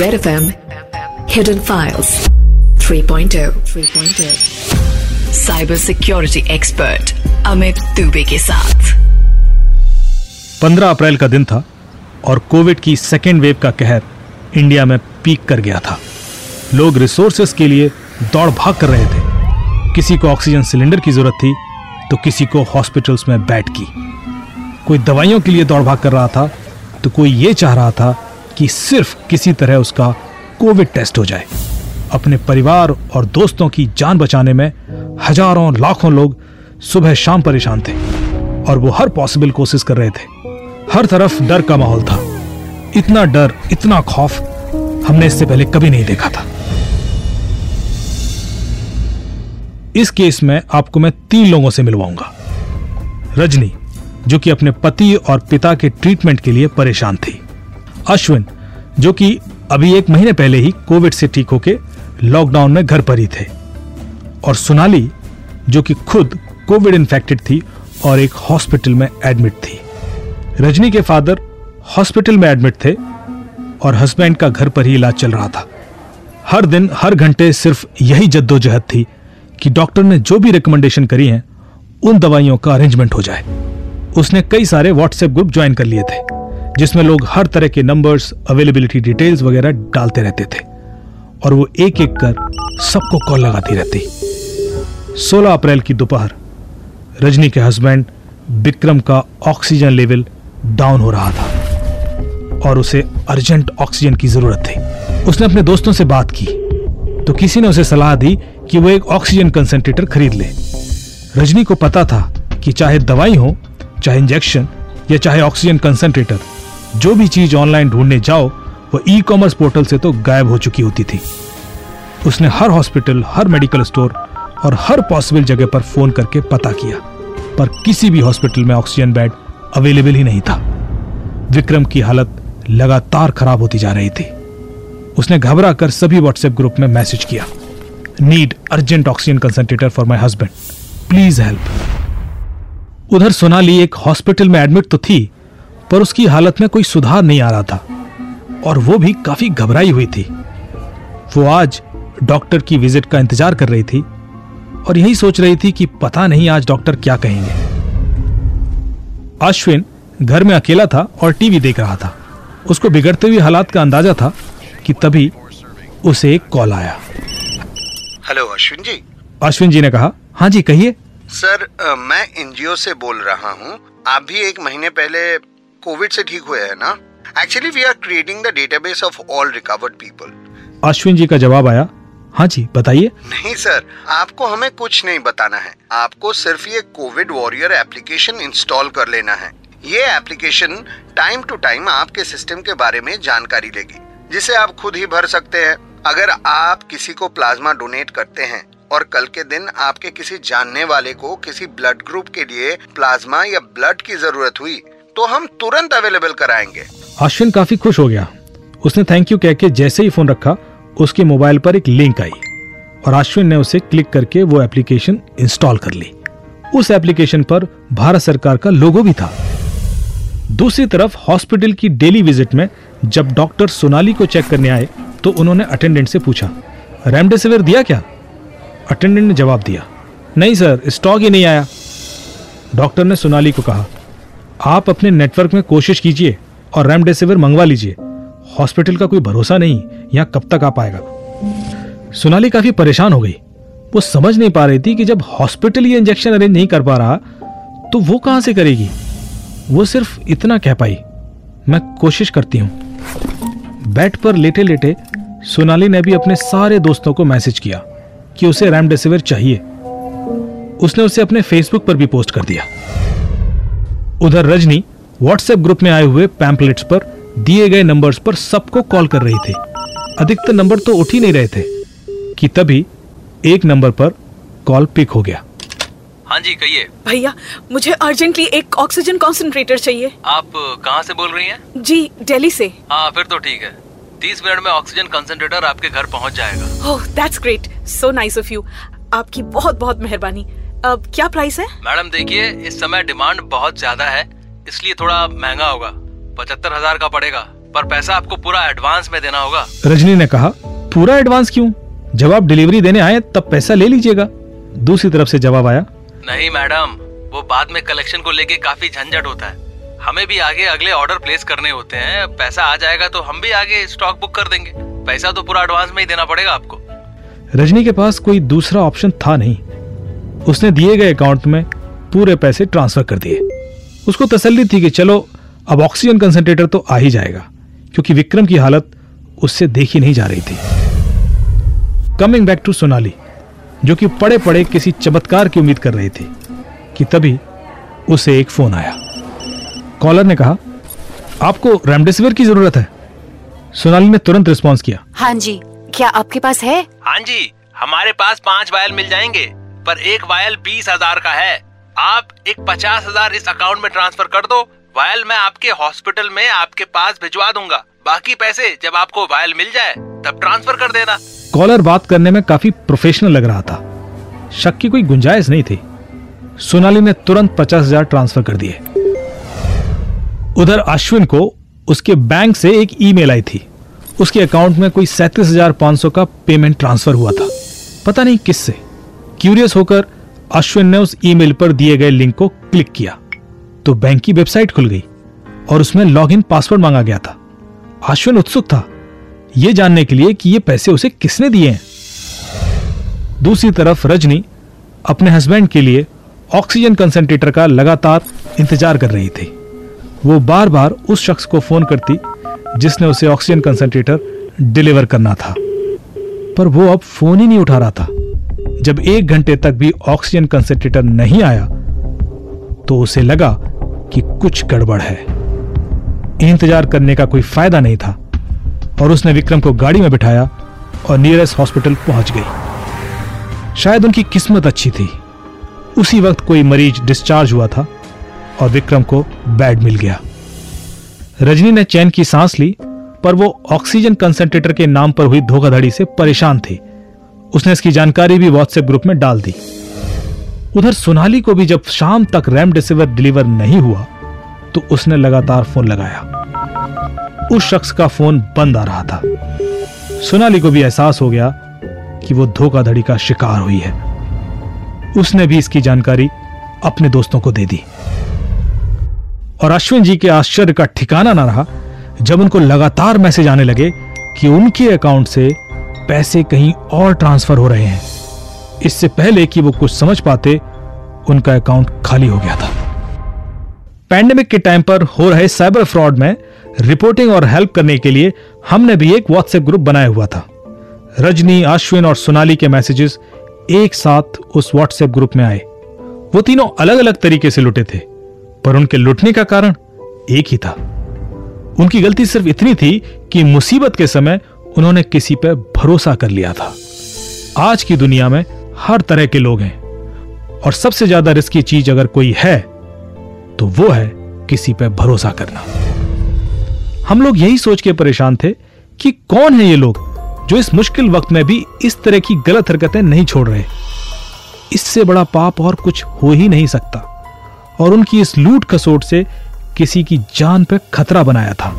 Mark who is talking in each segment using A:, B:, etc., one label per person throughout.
A: Red FM Hidden Files 3.0 3.0 Cyber Security Expert Amit Dubey के साथ.
B: 15 अप्रैल का दिन था और कोविड की सेकेंड वेव का कहर इंडिया में पीक कर गया था। लोग रिसोर्सेस के लिए दौड़ भाग कर रहे थे। किसी को ऑक्सीजन सिलेंडर की ज़रूरत थी तो किसी को हॉस्पिटल्स में बेड की। कोई दवाइयों के लिए दौड़ भाग कर रहा था तो कोई ये चाह रहा था कि सिर्फ़ किसी तरह उसका कोविड टेस्ट हो जाए। अपने परिवार और दोस्तों की जान बचाने में हज़ारों, लाखों लोग सुबह शाम परेशान थे और वो हर पॉसिबल कोशिश कर रहे थे। हर तरफ़ डर का माहौल था। इतना डर, इतना खौफ हमने इससे पहले कभी नहीं देखा था। इस केस में आपको मैं तीन लोगों से मिलवाऊँगा। रजनी जो कि अपने पति और पिता के ट्रीटमेंट के लिए परेशान थी। अश्विन, जो कि अभी एक महीने पहले ही कोविड से ठीक होके लॉकडाउन में घर पर ही थे। और सोनाली, जो कि खुद कोविड इन्फेक्टेड थी और एक हॉस्पिटल में एडमिट थी। रजनी के फादर हॉस्पिटल में एडमिट थे और हस्बैंड का घर पर ही इलाज चल रहा था। हर दिन, हर घंटे सिर्फ़ यही जद्दोजहद थी कि डॉक्टर ने जो भी रिकमेंडेशन करी हैं, उन दवाइयों का अरेंजमेंट हो जाए। उसने कई सारे व्हाट्सएप ग्रुप ज्वाइन कर लिए थे, जिसमें लोग हर तरह के नंबर्स अवेलेबिलिटी डिटेल्स वगैरह डालते रहते थे, और वो एक एक कर सबको कॉल लगाती रहती। 16 अप्रैल की दोपहर, रजनी के हस्बैंड विक्रम का ऑक्सीजन लेवल डाउन हो रहा था, और उसे अर्जेंट ऑक्सीजन की ज़रूरत थी। उसने अपने दोस्तों से बात की तो किसी ने उसे सलाह दी कि वो एक ऑक्सीजन कंसेंट्रेटर खरीद ले। रजनी को पता था कि चाहे दवाई हो चाहे इंजेक्शन या चाहे ऑक्सीजन कंसेंट्रेटर जो भी चीज़ ऑनलाइन ढूँढने जाओ, वो ई कॉमर्स पोर्टल से तो गायब हो चुकी होती थी। उसने हर हॉस्पिटल हर मेडिकल स्टोर और हर पॉसिबल जगह पर फ़ोन करके पता किया, पर किसी भी हॉस्पिटल में ऑक्सीजन बेड अवेलेबल ही नहीं था। विक्रम की हालत लगातार खराब होती जा रही थी। उसने घबरा कर सभी व्हाट्सएप ग्रुप में मैसेज किया need urgent oxygen concentrator for my husband please help उधर सोनाली एक हॉस्पिटल में एडमिट तो थी पर उसकी हालत में कोई सुधार नहीं आ रहा था और वो भी काफ़ी घबराई हुई थी। वो आज डॉक्टर की विज़िट का इंतज़ार कर रही थी और यही सोच रही थी कि पता नहीं आज डॉक्टर क्या कहेंगे। अश्विन घर में अकेला था और टीवी देख रहा था। उसको बिगड़ते हुए हालात का अंदाज़ा था कि तभी उसे एक कॉल आया।
C: हेलो अश्विन जी।
B: अश्विन जी ने कहा हाँ जी कहिए।
C: सर मैं एनजीओ से बोल रहा हूँ। आप भी एक महीने पहले कोविड से ठीक हुए हैं ना? Actually we are creating the database of all recovered people
B: Ashwin ji का जवाब आया। हाँ जी बताइए।
C: नहीं सर आपको हमें कुछ नहीं बताना है। आपको सिर्फ़ ये कोविड वॉरियर एप्लीकेशन इंस्टॉल कर लेना है। ये एप्लीकेशन टाइम टू टाइम आपके सिस्टम के बारे में जानकारी लेगी जिसे आप खुद ही भर सकते हैं। अगर आप किसी को प्लाज्मा डोनेट करते हैं और कल के दिन आपके किसी जानने वाले को किसी ब्लड ग्रुप के लिए प्लाज्मा या ब्लड की ज़रूरत हुई तो हम तुरंत अवेलेबल कराएँगे।
B: अश्विन काफ़ी खुश हो गया। उसने थैंक यू कह के जैसे ही फ़ोन रखा, उसके मोबाइल पर एक लिंक आई और अश्विन ने उसे क्लिक करके वो एप्लीकेशन इंस्टॉल कर ली। उस एप्लीकेशन पर भारत सरकार का लोगो भी था। दूसरी तरफ़ हॉस्पिटल की डेली विज़िट में जब डॉक्टर सोनाली को चेक करने आए तो उन्होंने अटेंडेंट से पूछा रेमडेसिविर दिया क्या? अटेंडेंट ने जवाब दिया, नहीं सर, स्टॉक ही नहीं आया। डॉक्टर ने सोनाली को कहा, आप अपने नेटवर्क में कोशिश कीजिए और रेमडेसिविर मंगवा लीजिए। हॉस्पिटल का कोई भरोसा नहीं, यहाँ कब तक आ पाएगा? सोनाली काफ़ी परेशान हो गई। वो समझ नहीं पा रही थी कि जब हॉस्पिटल ये इंजेक्शन अरेंज नहीं कर पा रहा तो वो कहाँ से करेगी? वो सिर्फ़ इतना कह पाई, मैं कोशिश करती हूँ। बेड पर लेटे लेटे सोनाली ने भी अपने सारे दोस्तों को मैसेज किया। कि उसे रेमडेसिविर चाहिए। उसने उसे अपने फेसबुक पर भी पोस्ट कर दिया। उधर रजनी व्हाट्सएप ग्रुप में आए हुए पैम्पलेट्स पर दिए गए नंबर्स पर सबको कॉल कर रही थी। अधिकतर नंबर तो उठ ही नहीं रहे थे कि तभी एक नंबर पर कॉल पिक हो गया।
D: हाँ जी कहिए।
E: भैया मुझे अर्जेंटली एक ऑक्सीजन कॉन्सेंट्रेटर चाहिए।
D: आप कहाँ से बोल रही हैं?
E: जी दिल्ली से।
D: हाँ फिर तो ठीक है। तीस मिनट में ऑक्सीजन कंसंट्रेटर आपके घर पहुँच जाएगा।
E: ओह that's great so nice of you आपकी बहुत बहुत मेहरबानी। अब क्या प्राइस है?
D: मैडम देखिए इस समय डिमांड बहुत ज़्यादा है इसलिए थोड़ा महँगा होगा। पचहत्तर हज़ार का पड़ेगा पर पैसा आपको पूरा एडवांस में देना होगा।
B: रजनी ने कहा पूरा एडवांस क्यों? जब आप डिलीवरी देने आए तब पैसा ले लीजिएगा। दूसरी तरफ़ से जवाब आया
D: नहीं मैडम वो बाद में कलेक्शन को लेके काफ़ी झंझट होता है। हमें भी आगे अगले ऑर्डर प्लेस करने होते हैं। पैसा आ जाएगा तो हम भी आगे स्टॉक बुक कर देंगे। पैसा तो पूरा एडवांस में ही देना पड़ेगा आपको।
B: रजनी के पास कोई दूसरा ऑप्शन था नहीं। उसने दिए गए अकाउंट में पूरे पैसे ट्रांसफ़र कर दिए। उसको तसल्ली थी कि चलो, अब ऑक्सीजन कंसंट्रेटर तो आ ही जाएगा, क्योंकि विक्रम की हालत उससे देखी नहीं जा रही थी। कमिंग बैक टू सोनाली, जो कि पड़े पड़े किसी चमत्कार की उम्मीद कर रही थी कि तभी उसे एक फ़ोन आया। कॉलर ने कहा आपको रेमडेसिविर की ज़रूरत है। सोनाली ने तुरंत रिस्पॉन्स किया।
F: हाँ जी क्या आपके पास है?
D: हाँ जी हमारे पास पाँच वायल मिल जाएँगे पर एक वायल बीस हज़ार का है। आप एक पचास हज़ार इस अकाउंट में ट्रांसफ़र कर दो वायल मैं आपके हॉस्पिटल में आपके पास भिजवा दूँगा। बाकी पैसे जब आपको वायल मिल जाए तब ट्रांसफ़र कर देना।
B: कॉलर बात करने में काफ़ी प्रोफेशनल लग रहा था। शक की कोई गुंजाइश नहीं थी। सोनाली ने तुरंत पचास हज़ार ट्रांसफ़र कर दिए। उधर अश्विन को उसके बैंक से एक ईमेल आई थी। उसके अकाउंट में कोई सैंतीस हज़ार पाँच सौ का पेमेंट ट्रांसफ़र हुआ था। पता नहीं किससे। क्यूरियस होकर अश्विन ने उस ईमेल पर दिए गए लिंक को क्लिक किया। तो बैंक की वेबसाइट खुल गई और उसमें लॉगिन पासवर्ड मांगा गया था। अश्विन उत्सुक था यह जानने के लिए कि ये पैसे उसे किसने दिए हैं। दूसरी तरफ़ रजनी अपने हस्बैंड के लिए ऑक्सीजन कंसेंट्रेटर का लगातार इंतज़ार कर रही थी। वो बार बार उस शख्स को फ़ोन करती, जिसने उसे ऑक्सीजन कंसंट्रेटर डिलीवर करना था। पर वो अब फ़ोन ही नहीं उठा रहा था। जब एक घंटे तक भी ऑक्सीजन कंसंट्रेटर नहीं आया तो उसे लगा कि कुछ गड़बड़ है। इंतज़ार करने का कोई फ़ायदा नहीं था, और उसने विक्रम को गाड़ी में बिठाया और नियरेस्ट हॉस्पिटल पहुँच गई। शायद उनकी किस्मत अच्छी थी। उसी वक्त कोई मरीज़ डिस्चार्ज हुआ था और विक्रम को बेड मिल गया। रजनी ने चैन की सांस ली, पर वो ऑक्सीजन कंसंट्रेटर के नाम पर हुई धोखाधड़ी से परेशान थी। उसने इसकी जानकारी भी व्हाट्सएप ग्रुप में डाल दी। उधर सोनाली को भी जब शाम तक रेमडेसिविर डिलीवर नहीं हुआ तो उसने लगातार फ़ोन लगाया। उस शख्स का फ़ोन बंद आ रहा था। सोनाली को भी एहसास हो गया कि वो धोखाधड़ी का शिकार हुई है। उसने भी इसकी जानकारी अपने दोस्तों को दे दी। और अश्विन जी के आश्चर्य का ठिकाना ना रहा, जब उनको लगातार मैसेज आने लगे कि उनके अकाउंट से पैसे कहीं और ट्रांसफ़र हो रहे हैं। इससे पहले कि वो कुछ समझ पाते, उनका अकाउंट खाली हो गया था। पैंडेमिक के टाइम पर हो रहे साइबर फ्रॉड में रिपोर्टिंग और हेल्प करने के लिए हमने भी एक व्हाट्सएप ग्रुप बनाया हुआ था। रजनी, अश्विन और सोनाली के मैसेजेस एक साथ उस व्हाट्सएप ग्रुप में आए। वो तीनों अलग अलग तरीके से लुटे थे। पर उनके लुटने का कारण एक ही था। उनकी गलती सिर्फ़ इतनी थी कि मुसीबत के समय उन्होंने किसी पर भरोसा कर लिया था। आज की दुनिया में हर तरह के लोग हैं और सबसे ज़्यादा रिस्की चीज़ अगर कोई है तो वो है किसी पर भरोसा करना। हम लोग यही सोच के परेशान थे कि कौन है ये लोग जो इस मुश्किल वक्त में भी इस तरह की गलत हरकतें नहीं छोड़ रहे। इससे बड़ा पाप और कुछ हो ही नहीं सकता। और उनकी इस लूट खसोट से किसी की जान पर खतरा बनाया था।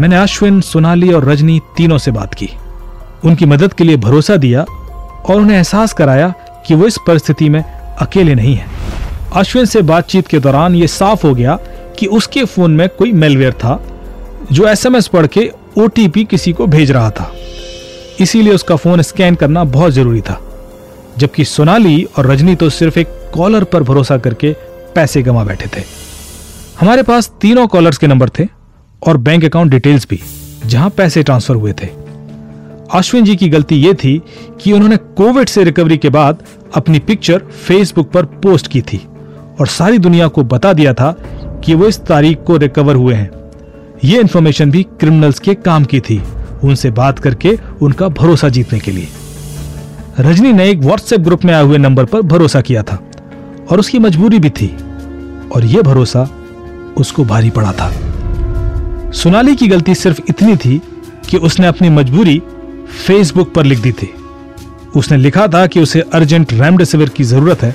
B: मैंने अश्विन, सोनाली और रजनी तीनों से बात की। उनकी मदद के लिए भरोसा दिया और उन्हें एहसास कराया कि वो इस परिस्थिति में अकेले नहीं है। अश्विन से बातचीत के दौरान यह साफ़ हो गया कि उसके फ़ोन में कोई मेलवेयर था, जो एसएमएस पढ़ के ओटीपी किसी को भेज रहा था। इसीलिए उसका फ़ोन स्कैन करना बहुत ज़रूरी था, जबकि सोनाली और रजनी तो सिर्फ़ एक कॉलर पर भरोसा करके पैसे गंवा बैठे थे। हमारे पास तीनों कॉलर्स के नंबर थे और बैंक अकाउंट डिटेल्स भी, जहाँ पैसे ट्रांसफ़र हुए थे। अश्विन जी की गलती यह थी कि उन्होंने कोविड से रिकवरी के बाद अपनी पिक्चर फेसबुक पर पोस्ट की थी और सारी दुनिया को बता दिया था कि वो इस तारीख को रिकवर हुए हैं। ये इंफॉर्मेशन भी क्रिमिनल्स के काम की थी, उनसे बात करके उनका भरोसा जीतने के लिए। रजनी ने एक व्हाट्सएप ग्रुप में आए हुए नंबर पर भरोसा किया था। और उसकी मजबूरी भी थी, और यह भरोसा उसको भारी पड़ा था। सोनाली की गलती सिर्फ़ इतनी थी कि उसने अपनी मजबूरी फेसबुक पर लिख दी थी। उसने लिखा था कि उसे अर्जेंट रेमडेसिविर की ज़रूरत है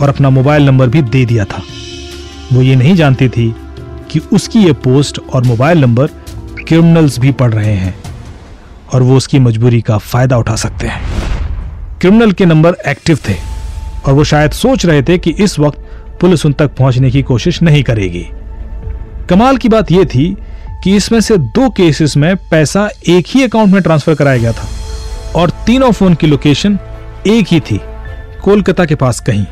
B: और अपना मोबाइल नंबर भी दे दिया था। वो ये नहीं जानती थी कि उसकी ये पोस्ट और मोबाइल नंबर क्रिमिनल्स भी पढ़ रहे हैं और वो उसकी मजबूरी का फ़ायदा उठा सकते हैं। क्रिमिनल के नंबर एक्टिव थे। और वो शायद सोच रहे थे कि इस वक्त पुलिस उन तक पहुँचने की कोशिश नहीं करेगी। कमाल की बात यह थी कि इसमें से दो केसेस में पैसा एक ही अकाउंट में ट्रांसफ़र कराया गया था और तीनों फ़ोन की लोकेशन एक ही थी, कोलकाता के पास कहीं।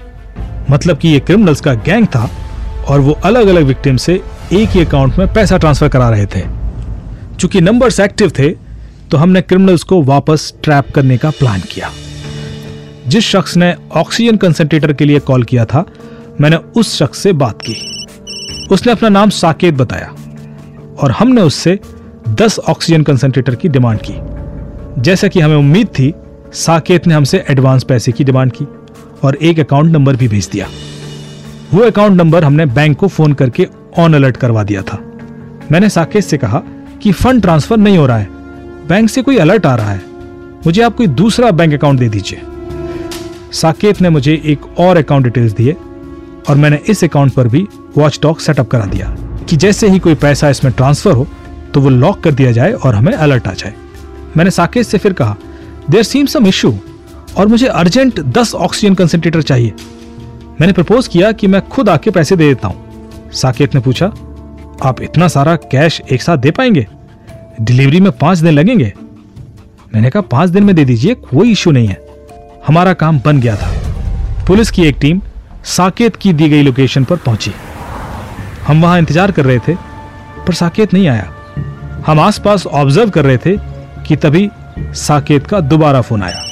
B: मतलब कि ये क्रिमिनल्स का गैंग था और वो अलग अलग विक्टिम से एक ही अकाउंट में पैसा ट्रांसफ़र करा रहे थे। चूँकि नंबर्स एक्टिव थे तो हमने क्रिमिनल्स को वापस ट्रैप करने का प्लान किया। जिस शख्स ने ऑक्सीजन कंसंट्रेटर के लिए कॉल किया था, मैंने उस शख्स से बात की। उसने अपना नाम साकेत बताया और हमने उससे 10 ऑक्सीजन कंसंट्रेटर की डिमांड की। जैसा कि हमें उम्मीद थी, साकेत ने हमसे एडवांस पैसे की डिमांड की और एक अकाउंट नंबर भी भेज दिया। वो अकाउंट नंबर हमने बैंक को फ़ोन करके ऑन अलर्ट करवा दिया था। मैंने साकेत से कहा कि फंड ट्रांसफ़र नहीं हो रहा है। बैंक से कोई अलर्ट आ रहा है। मुझे आप कोई दूसरा बैंक अकाउंट दे दीजिए। साकेत ने मुझे एक और अकाउंट डिटेल्स दिए और मैंने इस अकाउंट पर भी वॉच डॉग सेटअप करा दिया कि जैसे ही कोई पैसा इसमें ट्रांसफ़र हो तो वो लॉक कर दिया जाए और हमें अलर्ट आ जाए। मैंने साकेत से फिर कहा देर सीम सम इशू और मुझे अर्जेंट दस ऑक्सीजन कंसेंट्रेटर चाहिए। मैंने प्रपोज किया कि मैं खुद आके पैसे दे देता हूँ। साकेत ने पूछा, आप इतना सारा कैश एक साथ दे पाएँगे? डिलीवरी में पाँच दिन लगेंगे? मैंने कहा, पाँच दिन में दे दीजिए, कोई इश्यू नहीं है। हमारा काम बन गया था। पुलिस की एक टीम साकेत की दी गई लोकेशन पर पहुँची। हम वहाँ इंतज़ार कर रहे थे, पर साकेत नहीं आया। हम आसपास ऑब्ज़र्व कर रहे थे कि तभी साकेत का दोबारा फ़ोन आया।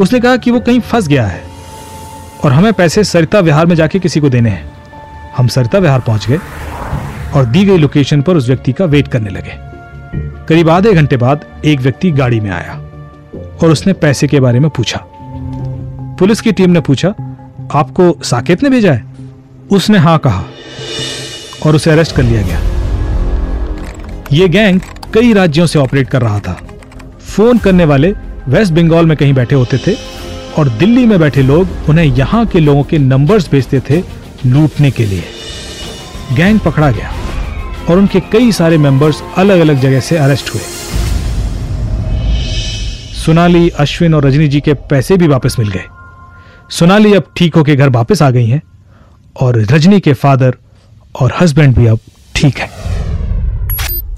B: उसने कहा कि वो कहीं फंस गया है और हमें पैसे सरिता विहार में जाके किसी को देने हैं। हम सरिता विहार पहुँच गए और दी गई लोकेशन पर उस व्यक्ति का वेट करने लगे। करीब आधे घंटे बाद एक व्यक्ति गाड़ी में आया। और उसने पैसे के बारे में पूछा। पुलिस की टीम ने पूछा, आपको साकेत ने भेजा है? उसने हाँ कहा और उसे अरेस्ट कर लिया गया। यह गैंग कई राज्यों से ऑपरेट कर रहा था। फ़ोन करने वाले वेस्ट बंगाल में कहीं बैठे होते थे और दिल्ली में बैठे लोग उन्हें यहाँ के लोगों के नंबर्स भेजते थे लूटने के लिए। गैंग पकड़ा गया और उनके कई सारे मेंबर्स अलग अलग जगह से अरेस्ट हुए। सोनाली, अश्विन और रजनी जी के पैसे भी वापस मिल गए। सोनाली अब ठीक होकर घर वापस आ गई हैं और रजनी के फादर और हस्बैंड भी अब ठीक है।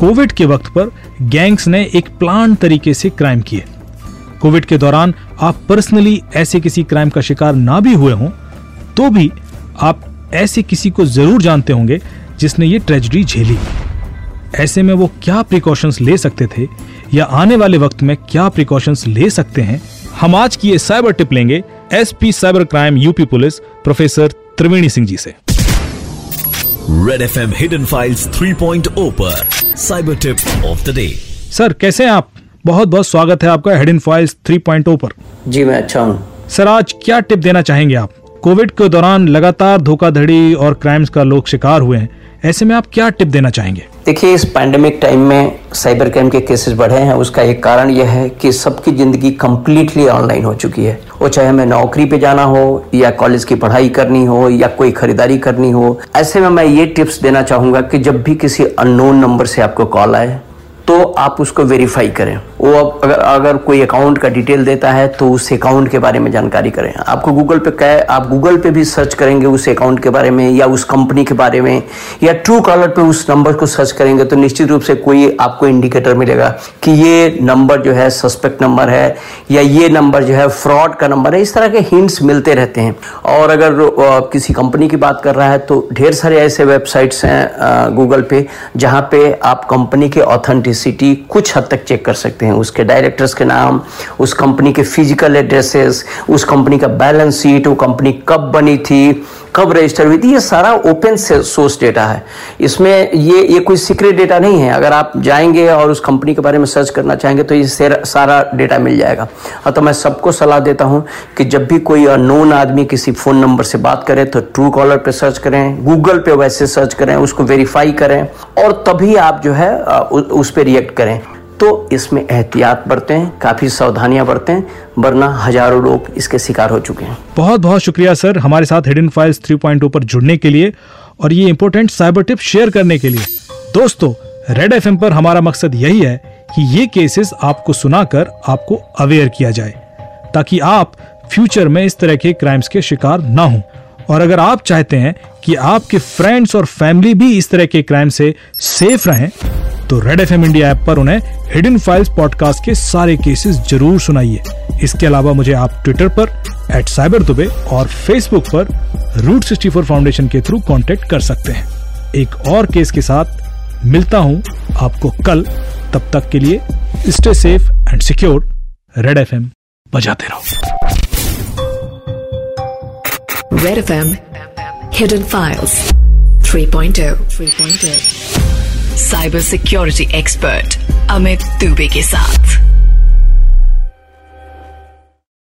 B: कोविड के वक्त पर गैंग्स ने एक प्लान तरीके से क्राइम किए। कोविड के दौरान आप पर्सनली ऐसे किसी क्राइम का शिकार ना भी हुए हों तो भी आप ऐसे किसी को ज़रूर जानते होंगे जिसने ये ट्रेजिडी झेली। ऐसे में वो क्या प्रिकॉशंस ले सकते थे या आने वाले वक्त में क्या प्रिकॉशंस ले सकते हैं हम आज की ये साइबर टिप लेंगे SP cyber crime UP police professor Triveni Singh ji से।
G: Red F M hidden files 3.0 पर cyber tip of the day
B: sir कैसे हैं आप? बहुत बहुत स्वागत है आपका हिडन फाइल्स 3.0 पर।
H: जी मैं अच्छा हूँ।
B: सर आज क्या टिप देना चाहेंगे आप? कोविड के दौरान लगातार धोखाधड़ी और क्राइम्स का लोग शिकार हुए हैं ऐसे में आप क्या टिप देना चाहेंगे?
H: देखिए, इस पैंडेमिक टाइम में साइबर क्राइम के केसेस बढ़े हैं। उसका एक कारण यह है कि सबकी ज़िंदगी कम्प्लीटली ऑनलाइन हो चुकी है। वो चाहे हमें नौकरी पे जाना हो, या कॉलेज की पढ़ाई करनी हो, या कोई खरीदारी करनी हो, ऐसे में मैं ये टिप्स देना चाहूँगा कि जब भी किसी अननोन नंबर से आपको कॉल आए तो आप उसको वेरीफाई करें। वो अब अगर अगर कोई अकाउंट का डिटेल देता है तो उस अकाउंट के बारे में जानकारी करें। आपको गूगल पे कहे, आप गूगल पे भी सर्च करेंगे उस अकाउंट के बारे में, या उस कंपनी के बारे में, या ट्रू कॉलर पे उस नंबर को सर्च करेंगे तो निश्चित रूप से कोई आपको इंडिकेटर मिलेगा कि ये नंबर जो है सस्पेक्ट नंबर है, या ये नंबर जो है फ्रॉड का नंबर है। इस तरह के हिंट्स मिलते रहते हैं। और अगर किसी कंपनी की बात कर रहा है तो ढेर सारे ऐसे वेबसाइट्स हैं गूगल पे, जहाँ पे आप कंपनी के ऑथेंटिसिटी कुछ हद तक चेक कर सकते हैं। हैं, उसके डायरेक्टर्स के नाम, उस कंपनी के फ़िज़िकल एड्रेसेस उस कंपनी का बैलेंस शीट वो कंपनी कब बनी थी, कब रजिस्टर हुई थी, ये सारा ओपन सोर्स डेटा है। इसमें ये ये कोई सीक्रेट डेटा नहीं है। अगर आप जाएँगे और उस कंपनी के बारे में सर्च करना चाहेंगे तो ये सारा डेटा मिल जाएगा। हाँ तो मैं सबको सलाह देता हूँ कि जब भी कोई अनोन आदमी किसी फ़ोन नंबर से बात करे तो ट्रू कॉलर पे सर्च करें गूगल पे वैसे सर्च करें, उसको वेरीफाई करें, और तभी आप जो है उस पर रिएक्ट करें। तो इसमें एहतियात बरतें, काफ़ी सावधानियाँ बरतें, वरना हज़ारों लोग इसके शिकार हो चुके हैं।
B: बहुत बहुत शुक्रिया, सर, हमारे साथ हिडन फाइल्स 3.0 पर जुड़ने के लिए और ये इंपॉर्टेंट साइबर टिप शेयर करने के लिए। दोस्तों रेड एफएम पर हमारा मकसद यही है कि ये केसेस आपको सुनाकर आपको अवेयर किया जाए, ताकि आप फ्यूचर में इस तरह के क्राइम्स के शिकार ना हों। और अगर आप चाहते हैं कि आपके फ्रेंड्स और फैमिली भी इस तरह के क्राइम से सेफ़ रहें तो रेड एफएम इंडिया ऐप पर उन्हें हिडन फाइल्स पॉडकास्ट के सारे केसेस ज़रूर सुनाइए। इसके अलावा मुझे आप ट्विटर पर एट साइबर दुबे और फेसबुक पर रूट सिक्सटी फोर फाउंडेशन के थ्रू कांटेक्ट कर सकते हैं। एक और केस के साथ मिलता हूँ आपको कल। तब तक के लिए stay safe and secure Red F बजाते रहो।
A: Red FM Hidden Files 3.0 3.0 cyber security expert Amit Dubey के साथ